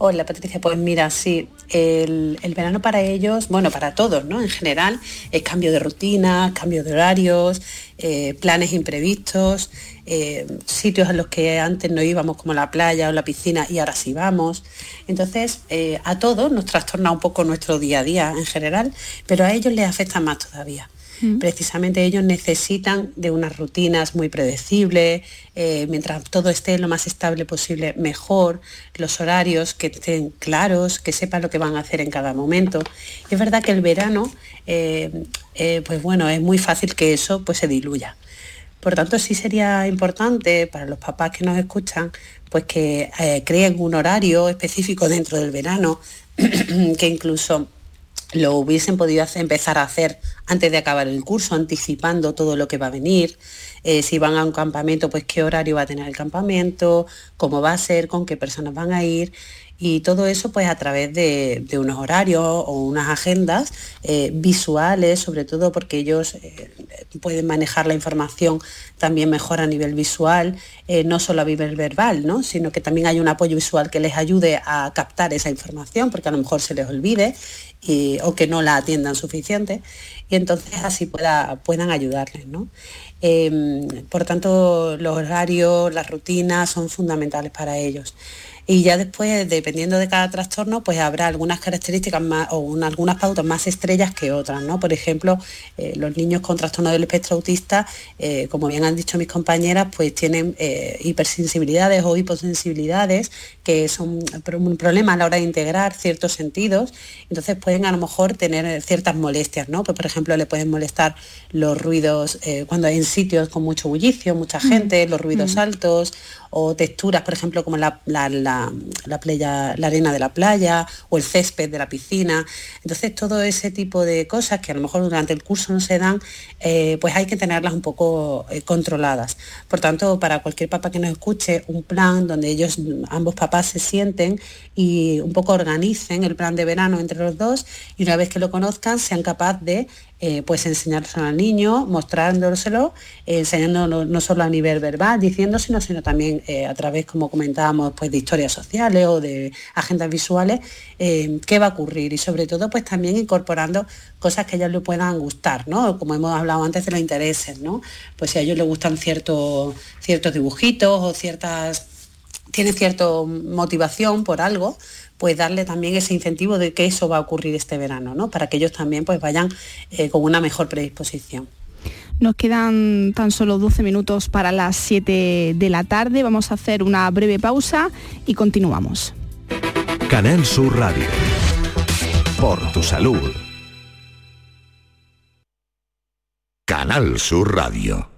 D: Hola Patricia, pues mira, sí, el, el verano para ellos, bueno, para todos, ¿no? En general, es cambio de rutina, cambio de horarios, eh, planes imprevistos, eh, sitios a los que antes no íbamos como la playa o la piscina y ahora sí vamos. Entonces, eh, a todos nos trastorna un poco nuestro día a día en general, pero a ellos les afecta más todavía. Precisamente ellos necesitan de unas rutinas muy predecibles, eh, mientras todo esté lo más estable posible, mejor, los horarios que estén claros, que sepan lo que van a hacer en cada momento. Y es verdad que el verano, eh, eh, pues bueno, es muy fácil que eso pues se diluya. Por tanto, sí sería importante para los papás que nos escuchan, pues que creen un horario específico dentro del verano, que incluso lo hubiesen podido empezar a hacer antes de acabar el curso, anticipando todo lo que va a venir. Eh, si van a un campamento, pues qué horario va a tener el campamento, cómo va a ser, con qué personas van a ir. Y todo eso pues a través de, unos horarios o unas agendas eh, visuales, sobre todo porque ellos eh, pueden manejar la información también mejor a nivel visual, no solo a nivel verbal, ¿no? sino que también hay un apoyo visual que les ayude a captar esa información, porque a lo mejor se les olvide o que no la atiendan suficiente, y entonces así pueda, puedan ayudarles. ¿no? Eh, por tanto, los horarios, las rutinas son fundamentales para ellos. Y ya después, dependiendo de cada trastorno, pues habrá algunas características más o una- algunas pautas más estrellas que otras, ¿no? Por ejemplo, eh, los niños con trastorno del espectro autista, eh, como bien han dicho mis compañeras, pues tienen eh, hipersensibilidades o hiposensibilidades, que son un problema a la hora de integrar ciertos sentidos. Entonces pueden a lo mejor tener eh, ciertas molestias, ¿no? Pues, por ejemplo, le pueden molestar los ruidos eh, cuando hay en sitios con mucho bullicio, mucha gente, los ruidos
N: Mm.
D: altos o texturas, por ejemplo, como la, la- la- la playa- la arena de la playa o el césped de la piscina. Entonces, todo ese tipo de cosas que a lo mejor durante el curso no se dan, eh, pues hay que tenerlas un poco eh, controladas. Por tanto, para cualquier papá que nos escuche, un plan donde ellos, ambos papás se sienten y un poco organicen el plan de verano entre los dos y una vez que lo conozcan, sean capaces de eh, pues enseñárselo al niño, mostrándoselo, eh, enseñándolo no solo a nivel verbal, diciéndoselo, sino también eh, a través, como comentábamos, pues de historias sociales o de agendas visuales, eh, qué va a ocurrir y sobre todo pues también incorporando cosas que a ellos le puedan gustar, ¿no? Como hemos hablado antes de los intereses, ¿no? Pues si a ellos les gustan ciertos, ciertos dibujitos o ciertas tiene cierta motivación por algo, pues darle también ese incentivo de que eso va a ocurrir este verano, ¿no? Para que ellos también pues vayan eh, con una mejor predisposición.
C: Nos quedan tan solo 12 minutos para las 7 de la tarde. Vamos a hacer una breve pausa y continuamos.
O: Canal Sur Radio. Por tu salud.
P: Canal Sur Radio.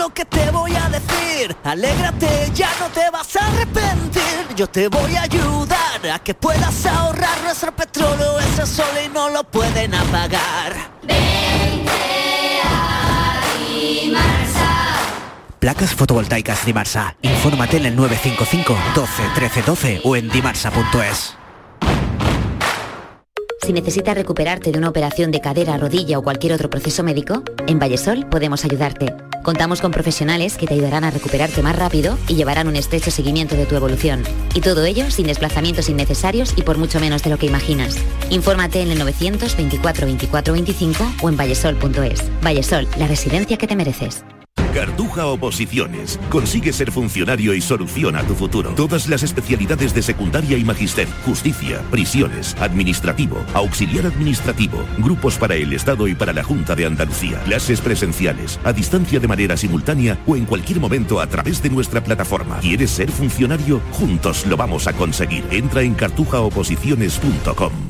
P: lo que te voy a decir. Alégrate, ya no te vas a arrepentir. Yo te voy a ayudar a que puedas ahorrar nuestro petróleo. Ese sol y no lo pueden apagar.
Q: Placas fotovoltaicas Dimarsa. Infórmate en el 955 12 13 12 o en dimarsa.es.
R: Si necesitas recuperarte de una operación de cadera, rodilla o cualquier otro proceso médico, en Vallesol podemos ayudarte. Contamos con profesionales que te ayudarán a recuperarte más rápido y llevarán un estrecho seguimiento de tu evolución. Y todo ello sin desplazamientos innecesarios y por mucho menos de lo que imaginas. Infórmate en el 924 24 25 o en vallesol.es. Vallesol, la residencia que te mereces.
S: Cartuja Oposiciones. Consigue ser funcionario y soluciona tu futuro. Todas las especialidades de secundaria y magister, justicia, prisiones, administrativo, auxiliar administrativo, grupos para el Estado y para la Junta de Andalucía, clases presenciales, a distancia de manera simultánea o en cualquier momento a través de nuestra plataforma. ¿Quieres ser funcionario? Juntos lo vamos a conseguir. Entra en cartujaoposiciones.com.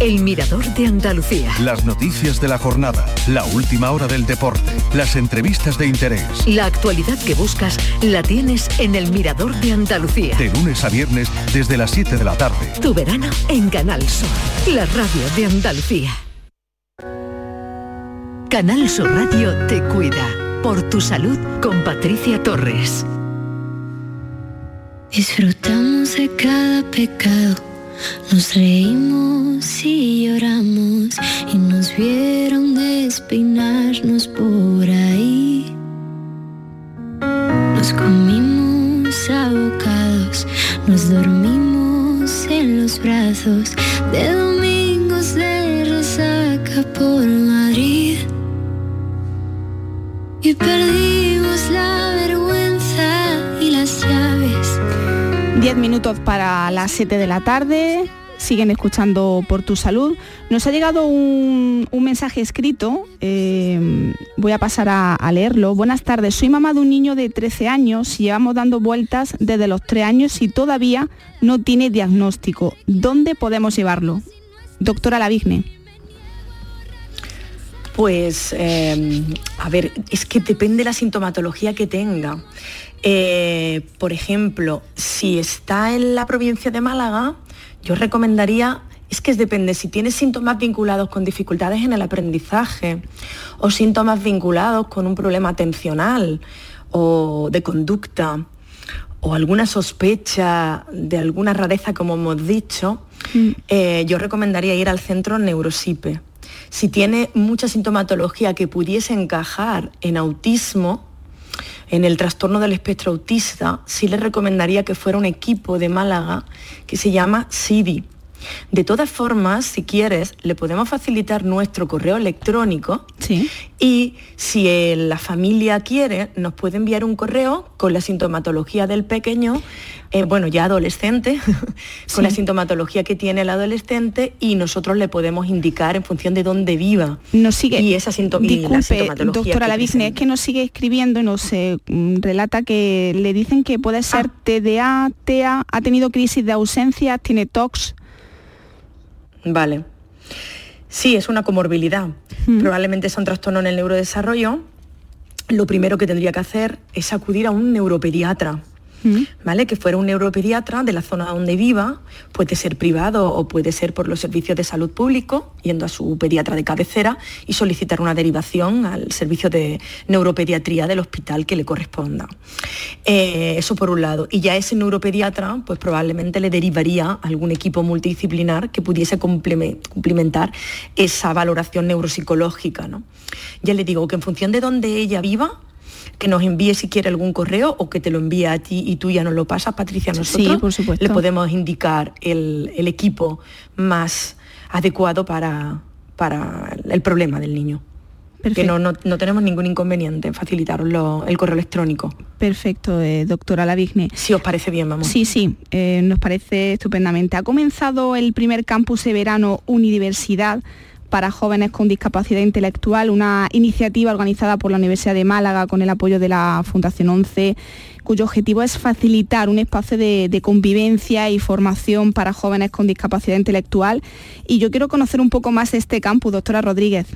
T: El Mirador de Andalucía.
A: Las noticias de la jornada, la última hora del deporte, las entrevistas de interés.
T: La actualidad que buscas la tienes en El Mirador de Andalucía.
A: De lunes a viernes desde las 7 de la tarde.
T: Tu verano en Canal Sur, la radio de Andalucía. Canal Sur Radio te cuida. Por tu salud con Patricia Torres.
B: Disfrutamos de cada pecado, nos reímos y lloramos y nos vieron despeinarnos por ahí. Nos comimos abocados, nos dormimos en los brazos de domingos de resaca por Madrid. Y perdimos
C: 10 minutos para las 7 de la tarde. Siguen escuchando por tu salud. Nos ha llegado un, mensaje escrito. eh, voy a pasar a, a leerlo. Buenas tardes. Soy mamá de un niño de 13 años y llevamos dando vueltas desde los 3 años y todavía no tiene diagnóstico. ¿Dónde podemos llevarlo? Doctora Lavigne.
F: Pues, eh, a ver, es que depende la sintomatología que tenga. Eh, por ejemplo, si está en la provincia de Málaga, yo recomendaría, es que depende, si tiene síntomas vinculados con dificultades en el aprendizaje o síntomas vinculados con un problema atencional o de conducta o alguna sospecha de alguna rareza, como hemos dicho, eh, yo recomendaría ir al centro Neurosipe. Si tiene mucha sintomatología que pudiese encajar en autismo, en el trastorno del espectro autista, sí le recomendaría que fuera un equipo de Málaga que se llama SIDI. De todas formas, si quieres, le podemos facilitar nuestro correo electrónico y si la familia quiere, nos puede enviar un correo con la sintomatología del pequeño, eh, bueno, ya adolescente, con la sintomatología que tiene el adolescente y nosotros le podemos indicar en función de dónde viva.
C: Nos sigue.
F: Y esa sinto- y la
C: Disculpe,
F: sintomatología
C: doctora
F: que
C: Lavigne, es que nos sigue escribiendo y nos eh, relata que le dicen que puede ser TDA, TEA, ha tenido crisis de ausencia, tiene TOX.
F: Vale. Sí, es una comorbilidad. Probablemente es un trastorno en el neurodesarrollo. Lo primero que tendría que hacer es acudir a un neuropediatra. ¿Vale? Que fuera un neuropediatra de la zona donde viva, puede ser privado o puede ser por los servicios de salud público, yendo a su pediatra de cabecera y solicitar una derivación al servicio de neuropediatría del hospital que le corresponda. Eh, eso por un lado. Y ya ese neuropediatra, pues probablemente le derivaría a algún equipo multidisciplinar que pudiese complementar esa valoración neuropsicológica. ¿no? Ya le digo que en función de dónde ella viva, que nos envíe si quiere algún correo o que te lo envíe a ti y tú ya nos lo pasas, Patricia, nosotros
C: Sí, por supuesto.
F: le podemos indicar el, el equipo más adecuado para, para el problema del niño. Que no, no, no tenemos ningún inconveniente en facilitaros el correo electrónico.
C: Perfecto, eh, doctora Lavigne.
F: Si os parece bien, vamos.
C: Sí, sí, eh, nos parece estupendamente. Ha comenzado el primer campus de verano Universidad para jóvenes con discapacidad intelectual, una iniciativa organizada por la Universidad de Málaga con el apoyo de la Fundación 11, cuyo objetivo es facilitar un espacio de, convivencia y formación para jóvenes con discapacidad intelectual. Y yo quiero conocer un poco más este campus, doctora Rodríguez.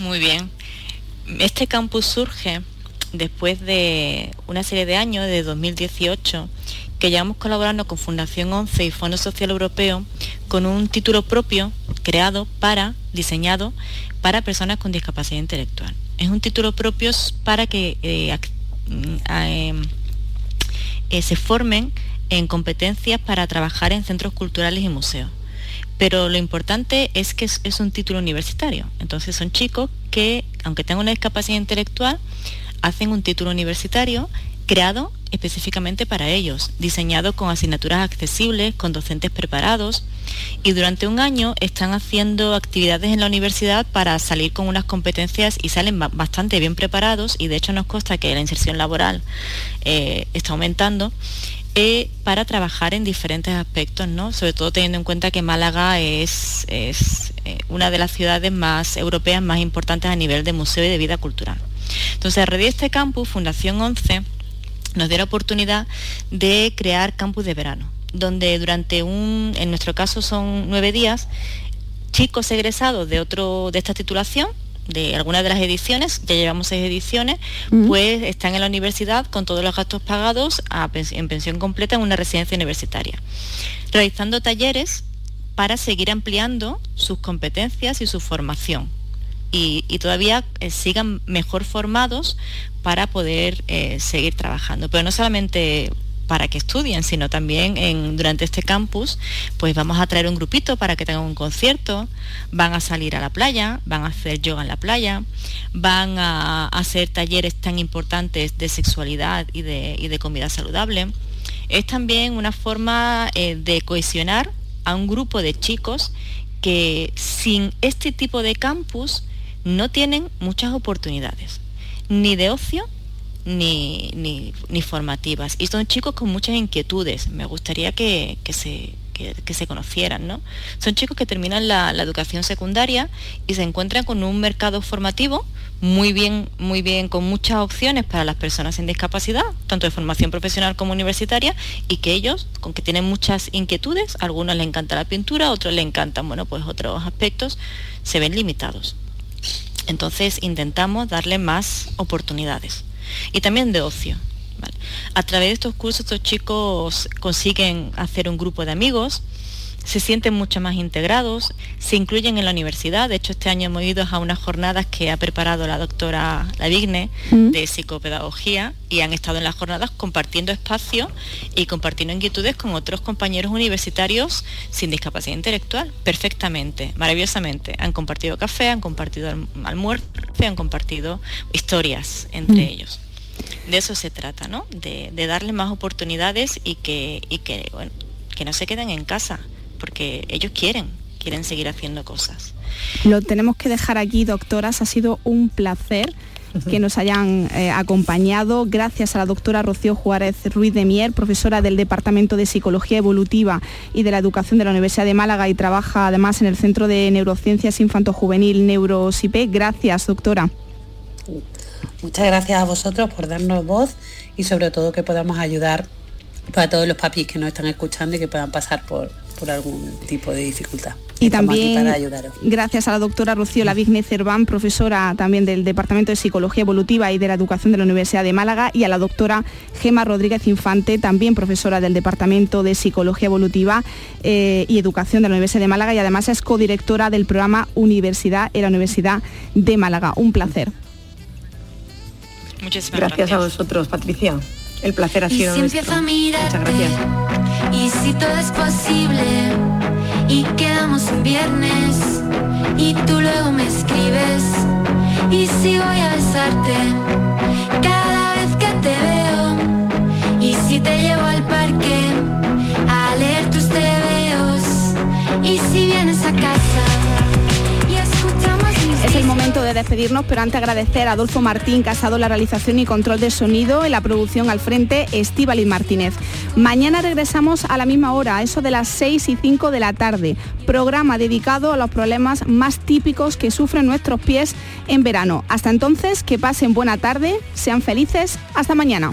E: Muy bien. Este campus surge después de una serie de años, de 2018, que llevamos colaborando con Fundación 11 y Fondo Social Europeo con un título propio creado para, diseñado para personas con discapacidad intelectual. Es un título propio para que eh, mm, em, eh, se formen en competencias para trabajar en centros culturales y museos. Pero lo importante es que es, es un título universitario. Entonces son chicos que, aunque tengan una discapacidad intelectual, hacen un título universitario creado específicamente para ellos, diseñado con asignaturas accesibles, con docentes preparados y durante un año están haciendo actividades en la universidad para salir con unas competencias y salen ba- bastante bien preparados y de hecho nos consta que la inserción laboral eh, está aumentando eh, para trabajar en diferentes aspectos, ¿no? Sobre todo teniendo en cuenta que Málaga es, es, eh, una de las ciudades más europeas más importantes a nivel de museo y de vida cultural. Entonces, a de este campus, Fundación 11 nos dio la oportunidad de crear campus de verano, donde durante un, en nuestro caso son nueve días, chicos egresados de otro, de esta titulación, de alguna de las ediciones, ya llevamos seis ediciones, pues están en la universidad con todos los gastos pagados a en pensión completa en una residencia universitaria, realizando talleres para seguir ampliando sus competencias y su formación y, todavía eh, sigan mejor formados para poder eh, seguir trabajando. Pero no solamente para que estudien, sino también durante este campus, pues vamos a traer un grupito para que tengan un concierto, van a salir a la playa, van a hacer yoga en la playa, van a, hacer talleres tan importantes de sexualidad y de, y de comida saludable. Es también una forma eh, de cohesionar a un grupo de chicos que sin este tipo de campus no tienen muchas oportunidades, ni de ocio ni, ni, ni formativas. Y son chicos con muchas inquietudes. Me gustaría que, que se, que, se conocieran, ¿no? Son chicos que terminan la, la educación secundaria y se encuentran con un mercado formativo muy bien, muy bien, con muchas opciones para las personas sin discapacidad, tanto de formación profesional como universitaria, y que ellos, con que tienen muchas inquietudes, a algunos les encanta la pintura, a otros les encantan, bueno, pues otros aspectos, se ven limitados. Entonces intentamos darle más oportunidades y también de ocio. A través de estos cursos estos chicos consiguen hacer un grupo de amigos, se sienten mucho más integrados, se incluyen en la universidad. De hecho, este año hemos ido a unas jornadas que ha preparado la doctora Lavigne
C: Mm.
E: de psicopedagogía y han estado en las jornadas compartiendo espacio y compartiendo inquietudes con otros compañeros universitarios sin discapacidad intelectual, perfectamente, maravillosamente. Han compartido café, han compartido alm- almuerzo, han compartido historias entre
C: Mm.
E: ellos. De eso se trata, ¿no? De, de darles más oportunidades y que, y que, bueno, que no se queden en casa, porque ellos quieren, quieren seguir haciendo cosas.
C: Lo tenemos que dejar aquí, doctoras. Ha sido un placer que nos hayan eh, acompañado. Gracias a la doctora Rocío Juárez Ruiz de Mier, profesora del Departamento de Psicología Evolutiva y de la Educación de la Universidad de Málaga y trabaja además en el Centro de Neurociencias Infanto-Juvenil NeuroSIPE. Gracias, doctora.
D: Muchas gracias a vosotros por darnos voz y sobre todo que podamos ayudar para todos los papis que nos están escuchando y que puedan pasar por, por algún tipo de dificultad.
C: Y también gracias a la doctora Rocío Lavigne Cerván, profesora también del Departamento de Psicología Evolutiva y de la Educación de la Universidad de Málaga, y a la doctora Gema Rodríguez Infante, también profesora del Departamento de Psicología Evolutiva eh, y Educación de la Universidad de Málaga y además es codirectora del programa Universidad en la Universidad de Málaga. Un placer.
E: Muchísimas
F: Gracias a vosotros, Patricia. El placer ha
U: Y
F: sido
U: si
F: nuestro.
U: empiezo a mirarte,
F: Muchas gracias.
U: y si todo es posible, y quedamos un viernes, y tú luego me escribes,
V: Y si voy a besarte cada vez que te veo. Y si te llevo al parque a leer tus tebeos. Y si vienes a casa
C: de despedirnos, pero antes agradecer a Adolfo Martín Casado la realización y control de sonido, en la producción al frente, Estíbaliz Martínez. Mañana regresamos a la misma hora, eso de las 6 y 5 de la tarde. Programa dedicado a los problemas más típicos que sufren nuestros pies en verano. Hasta entonces, que pasen buena tarde, sean felices, hasta mañana.